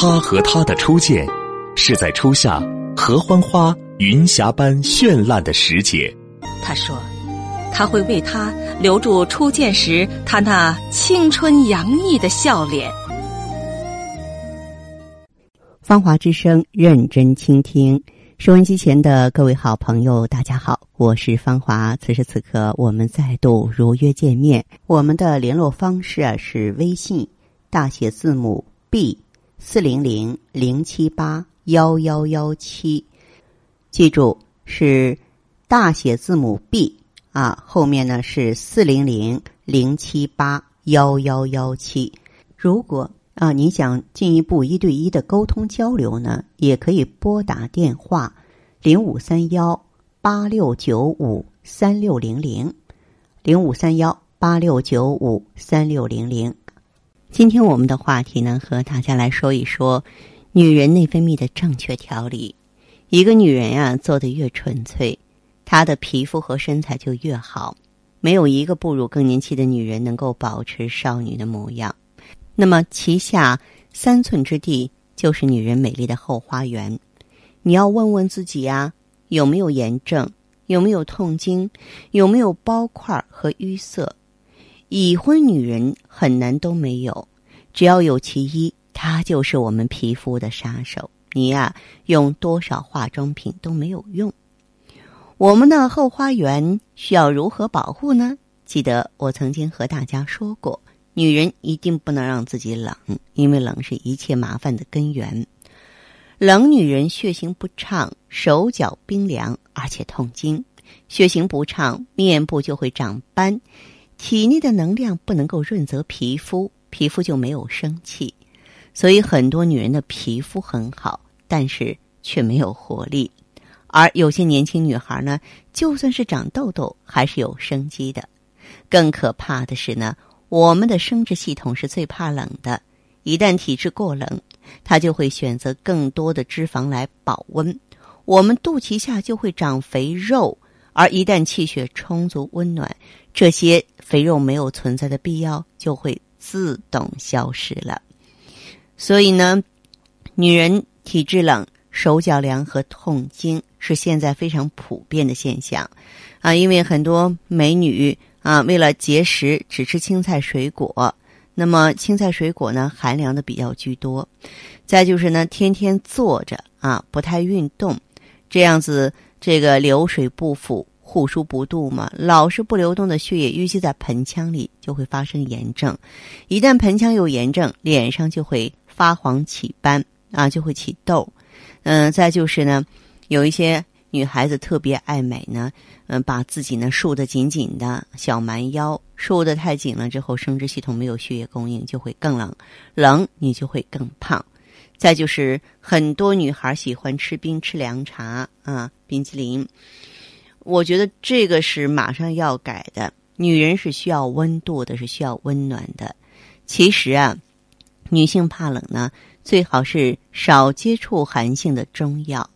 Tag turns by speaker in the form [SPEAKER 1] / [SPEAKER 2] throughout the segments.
[SPEAKER 1] 他和她的初见，是在初夏合欢花云霞般绚烂的时节。
[SPEAKER 2] 他说。他会为他留住初见时他那青春洋溢的笑脸。
[SPEAKER 3] 芳华之声，认真倾听。收音机前的各位好朋友，大家好，我是芳华。此时此刻，我们再度如约见面。我们的联络方式啊是微信大写字母 B 四零零零七八幺幺幺七，记住是大写字母 B。啊，后面呢是四零零零七八幺幺幺七。如果啊你想进一步一对一的沟通交流呢，也可以拨打电话零五三幺八六九五三六零零零五三幺八六九五三六零零。今天我们的话题呢，和大家来说一说女人内分泌的正确调理。一个女人呀，做的越纯粹。她的皮肤和身材就越好，没有一个步入更年期的女人能够保持少女的模样。那么，脐下三寸之地就是女人美丽的后花园。你要问问自己呀，有没有炎症？有没有痛经？有没有包块和淤塞？已婚女人很难都没有，只要有其一，它就是我们皮肤的杀手。你呀，用多少化妆品都没有用。我们的后花园需要如何保护呢？记得我曾经和大家说过，女人一定不能让自己冷，因为冷是一切麻烦的根源。冷女人血行不畅，手脚冰凉，而且痛经。血行不畅，面部就会长斑，体内的能量不能够润泽皮肤，皮肤就没有生气。所以很多女人的皮肤很好，但是却没有活力。而有些年轻女孩呢，就算是长痘痘，还是有生机的。更可怕的是呢，我们的生殖系统是最怕冷的，一旦体质过冷，它就会选择更多的脂肪来保温，我们肚脐下就会长肥肉。而一旦气血充足、温暖，这些肥肉没有存在的必要，就会自动消失了。所以呢，女人体质冷。手脚凉和痛经是现在非常普遍的现象，啊，因为很多美女啊，为了节食只吃青菜水果，那么青菜水果呢，寒凉的比较居多。再就是呢，天天坐着啊，不太运动，这样子这个流水不腐，护枢不度嘛，老是不流动的血液淤积在盆腔里，就会发生炎症。一旦盆腔有炎症，脸上就会发黄起斑啊，就会起痘。嗯，再就是呢，有一些女孩子特别爱美呢，嗯，把自己呢束得紧紧的，小蛮腰束得太紧了之后，生殖系统没有血液供应，就会更冷，冷你就会更胖。再就是很多女孩喜欢吃冰吃凉茶啊，冰淇淋，我觉得这个是马上要改的。女人是需要温度的，是需要温暖的。其实啊，女性怕冷呢。最好是少接触寒性的中药。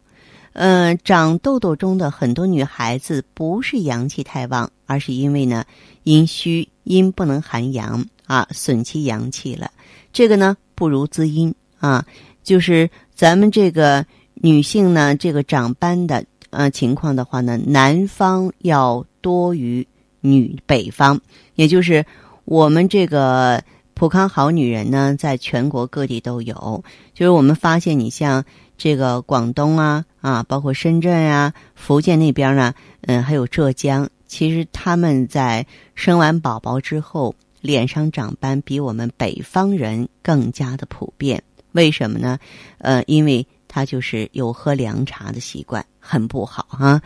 [SPEAKER 3] 嗯，长痘痘中的很多女孩子不是阳气太旺，而是因为呢阴虚，阴不能含阳啊，损其阳气了。这个呢不如滋阴啊，就是咱们这个女性呢，这个长斑的呃情况的话呢，南方要多于女北方，也就是我们这个。普康好女人呢，在全国各地都有。就是我们发现，你像这个广东啊啊，包括深圳啊、福建那边呢，嗯，还有浙江，其实他们在生完宝宝之后，脸上长斑比我们北方人更加的普遍。为什么呢？呃，因为他就是有喝凉茶的习惯，很不好啊。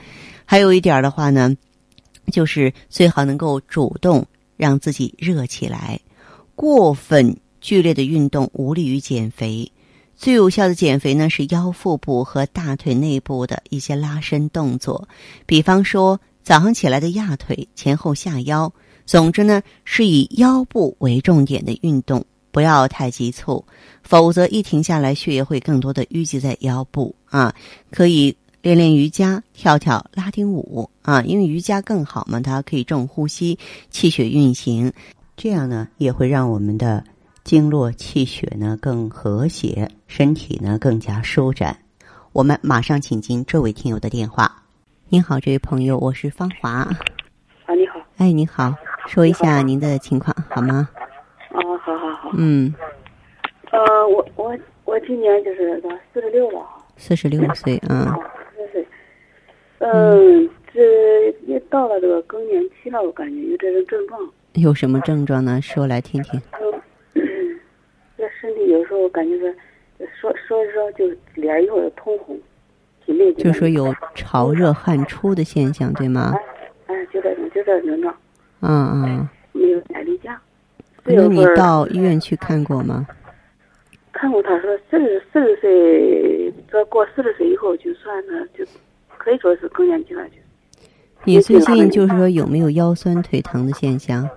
[SPEAKER 3] 还有一点的话呢，就是最好能够主动让自己热起来。过分剧烈的运动无利于减肥，最有效的减肥呢是腰腹部和大腿内部的一些拉伸动作，比方说早上起来的压腿、前后下腰，总之呢是以腰部为重点的运动，不要太急促，否则一停下来，血液会更多的淤积在腰部啊。可以练练瑜伽、跳跳拉丁舞啊，因为瑜伽更好嘛，它可以重呼吸，气血运行。这样呢，也会让我们的经络气血呢更和谐，身体呢更加舒展。我们马上请进这位听友的电话。您好，这位朋友，我是芳华。
[SPEAKER 4] 啊，你好。
[SPEAKER 3] 哎，你好，说一下您的情况好吗？嗯。
[SPEAKER 4] 呃，我我我今年就是四十六了。
[SPEAKER 3] 四十六岁啊。
[SPEAKER 4] 四十岁。嗯，这也到了这个更年期了，我感觉有这种症状。
[SPEAKER 3] 有什么症状呢？说来听听。
[SPEAKER 4] 嗯，这身体有时候感觉是，说说说就脸一会儿通红，体内
[SPEAKER 3] 就说有潮热汗出的现象，对吗？
[SPEAKER 4] 哎，就这种，就这种症状。
[SPEAKER 3] 嗯嗯。
[SPEAKER 4] 没有耐力假。
[SPEAKER 3] 那你到医院去看过吗？
[SPEAKER 4] 看过，他说四十四十岁，这过四十岁以后就算呢，就可以说是更年期了。就。
[SPEAKER 3] 你最近就是说有没有腰酸腿疼的现象？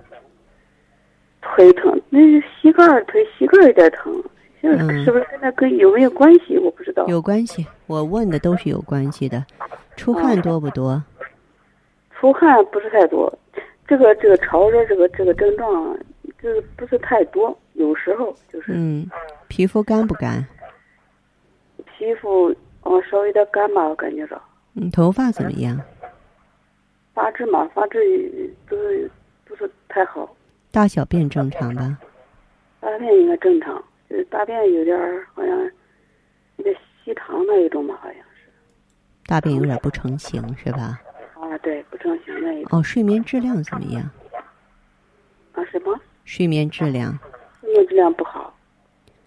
[SPEAKER 4] 腿疼，那是膝盖腿膝盖有点疼，是是不是跟那跟有没有关系？我不知道。
[SPEAKER 3] 有关系，我问的都是有关系的。出汗多不多？
[SPEAKER 4] 出汗不是太多，这个这个潮热这个这个症状，就是不是太多，有时候就是。
[SPEAKER 3] 嗯，皮肤干不干？
[SPEAKER 4] 皮肤哦，稍微有点干吧，我感觉着。
[SPEAKER 3] 嗯，头发怎么样？
[SPEAKER 4] 发质嘛，发质都是不是太好。
[SPEAKER 3] 大小便正常吧？
[SPEAKER 4] 大便应该正常，就是大便有点儿好像有点稀糖那一种吧，好像是。
[SPEAKER 3] 大便有点不成形是吧？
[SPEAKER 4] 啊，对，不成形那一种。
[SPEAKER 3] 哦，睡眠质量怎么样？
[SPEAKER 4] 啊，什么？
[SPEAKER 3] 睡眠质量。
[SPEAKER 4] 睡眠质量不好，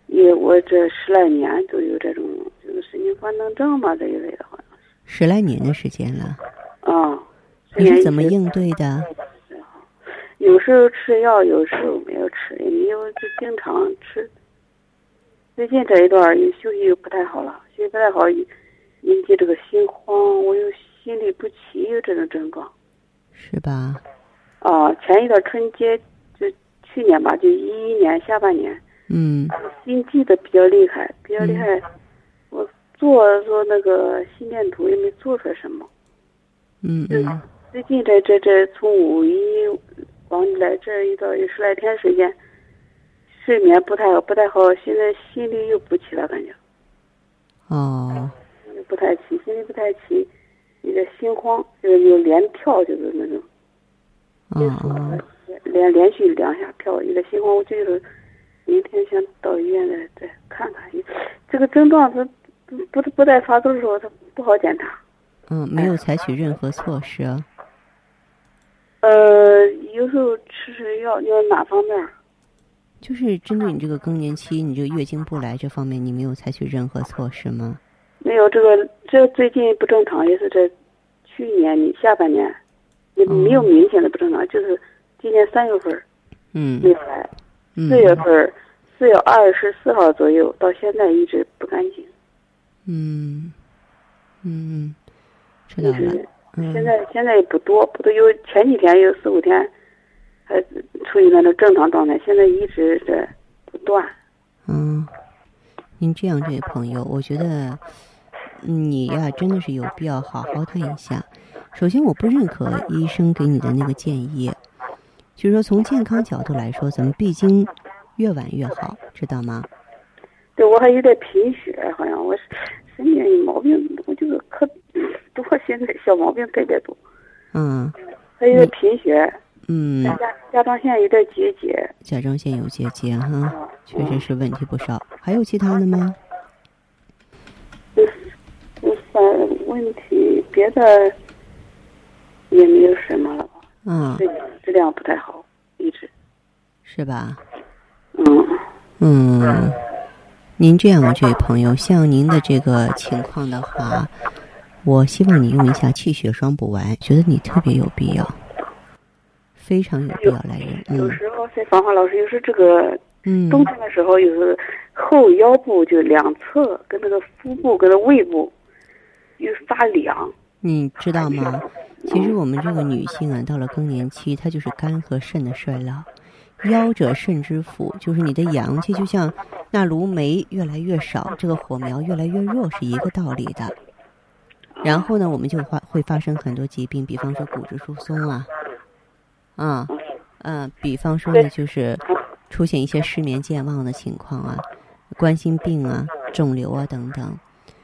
[SPEAKER 4] 因为我这十来年都有这种就是神经官能症嘛这一类的，好像
[SPEAKER 3] 是。十来年的时间了。
[SPEAKER 4] 啊。
[SPEAKER 3] 你是怎么应对的？
[SPEAKER 4] 有时候吃药，有时候没有吃，也没有就经常吃。最近这一段又休息又不太好了，休息不太好，引起这个心慌，我又心律不齐，有这种症状。
[SPEAKER 3] 是吧？
[SPEAKER 4] 啊，前一段春节就去年吧，就一一年下半年。
[SPEAKER 3] 嗯。
[SPEAKER 4] 心悸的比较厉害，比较厉害。我做做那个心电图也没做出来什么。
[SPEAKER 3] 嗯嗯。
[SPEAKER 4] 最近这这这从五一往来这一到有十来天时间，睡眠不太好，不太好。现在心率又不齐了，感觉。
[SPEAKER 3] 哦。
[SPEAKER 4] 不太齐，心率不太齐，有点心慌，就是有连跳，就是那种。
[SPEAKER 3] 哦。
[SPEAKER 4] 连连续两下跳，一个心慌。我就是明天先到医院再再看看。这个症状它不不不带发作的时候，它不好检查。
[SPEAKER 3] 嗯，没有采取任何措施。
[SPEAKER 4] 呃，有时候吃吃药，要哪方面？
[SPEAKER 3] 就是针对你这个更年期，你这个月经不来这方面，你没有采取任何措施吗？
[SPEAKER 4] 没有，这个这最近不正常，也是这去年下半年，也没有明显的不正常，就是今年三月份
[SPEAKER 3] 嗯，
[SPEAKER 4] 没有来，四月份四月二十四号左右到现在一直不干净。
[SPEAKER 3] 嗯，嗯，知道了。
[SPEAKER 4] 现在现在也不多，不都有前几天有四五天，还处于那种正常状态。现在一直在不断。
[SPEAKER 3] 嗯，您这样这位朋友，我觉得你呀真的是有必要好好看一下。首先，我不认可医生给你的那个建议，就是说从健康角度来说，咱们闭经越晚越好，知道吗？
[SPEAKER 4] 对我还有点贫血，好像我身体毛病，我就是可。不过现在小毛病特别多，
[SPEAKER 3] 嗯，
[SPEAKER 4] 还有点贫血，
[SPEAKER 3] 嗯，
[SPEAKER 4] 甲甲状腺有点结节，
[SPEAKER 3] 甲状腺有结节哈，确实是问题不少。还有其他的吗？
[SPEAKER 4] 嗯，反问题别的也没有什么了吧？
[SPEAKER 3] 嗯，
[SPEAKER 4] 质量不太好，一直
[SPEAKER 3] 是吧？
[SPEAKER 4] 嗯
[SPEAKER 3] 嗯，您这样的这位朋友，像您的这个情况的话。我希望你用一下气血双补丸，觉得你特别有必要，非常有必要来用。
[SPEAKER 4] 有时候在芳华老师，有时这个
[SPEAKER 3] 嗯，
[SPEAKER 4] 冬天的时候，有时后腰部就两侧跟那个腹部跟那胃部又发凉。
[SPEAKER 3] 你知道吗？其实我们这个女性啊，到了更年期，她就是肝和肾的衰老。腰者肾之府，就是你的阳气就像那炉煤越来越少，这个火苗越来越弱，是一个道理的。然后呢，我们就发会发生很多疾病，比方说骨质疏松啊，啊，嗯，比方说呢就是出现一些失眠健忘的情况啊，冠心病啊、肿瘤啊等等。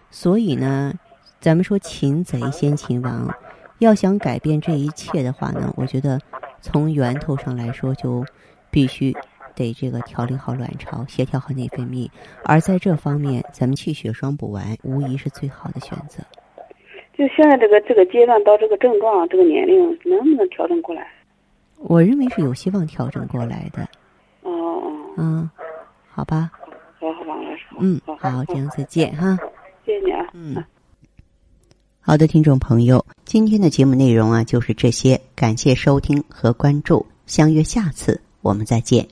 [SPEAKER 3] 所以呢，咱们说擒贼先擒王，要想改变这一切的话呢，我觉得从源头上来说，就必须得这个调理好卵巢，协调好内分泌。而在这方面，咱们气血双补丸无疑是最好的选择。
[SPEAKER 4] 就现在这个这个阶段到这个症状这个年龄，能不能调整过来？
[SPEAKER 3] 我认为是有希望调整过来的。
[SPEAKER 4] 哦哦，
[SPEAKER 3] 嗯，好吧，
[SPEAKER 4] 好好，王老师，
[SPEAKER 3] 嗯，
[SPEAKER 4] 好，
[SPEAKER 3] 好，这样再见哈。
[SPEAKER 4] 谢谢你啊，
[SPEAKER 3] 嗯，好的，听众朋友，今天的节目内容啊就是这些，感谢收听和关注，相约下次我们再见。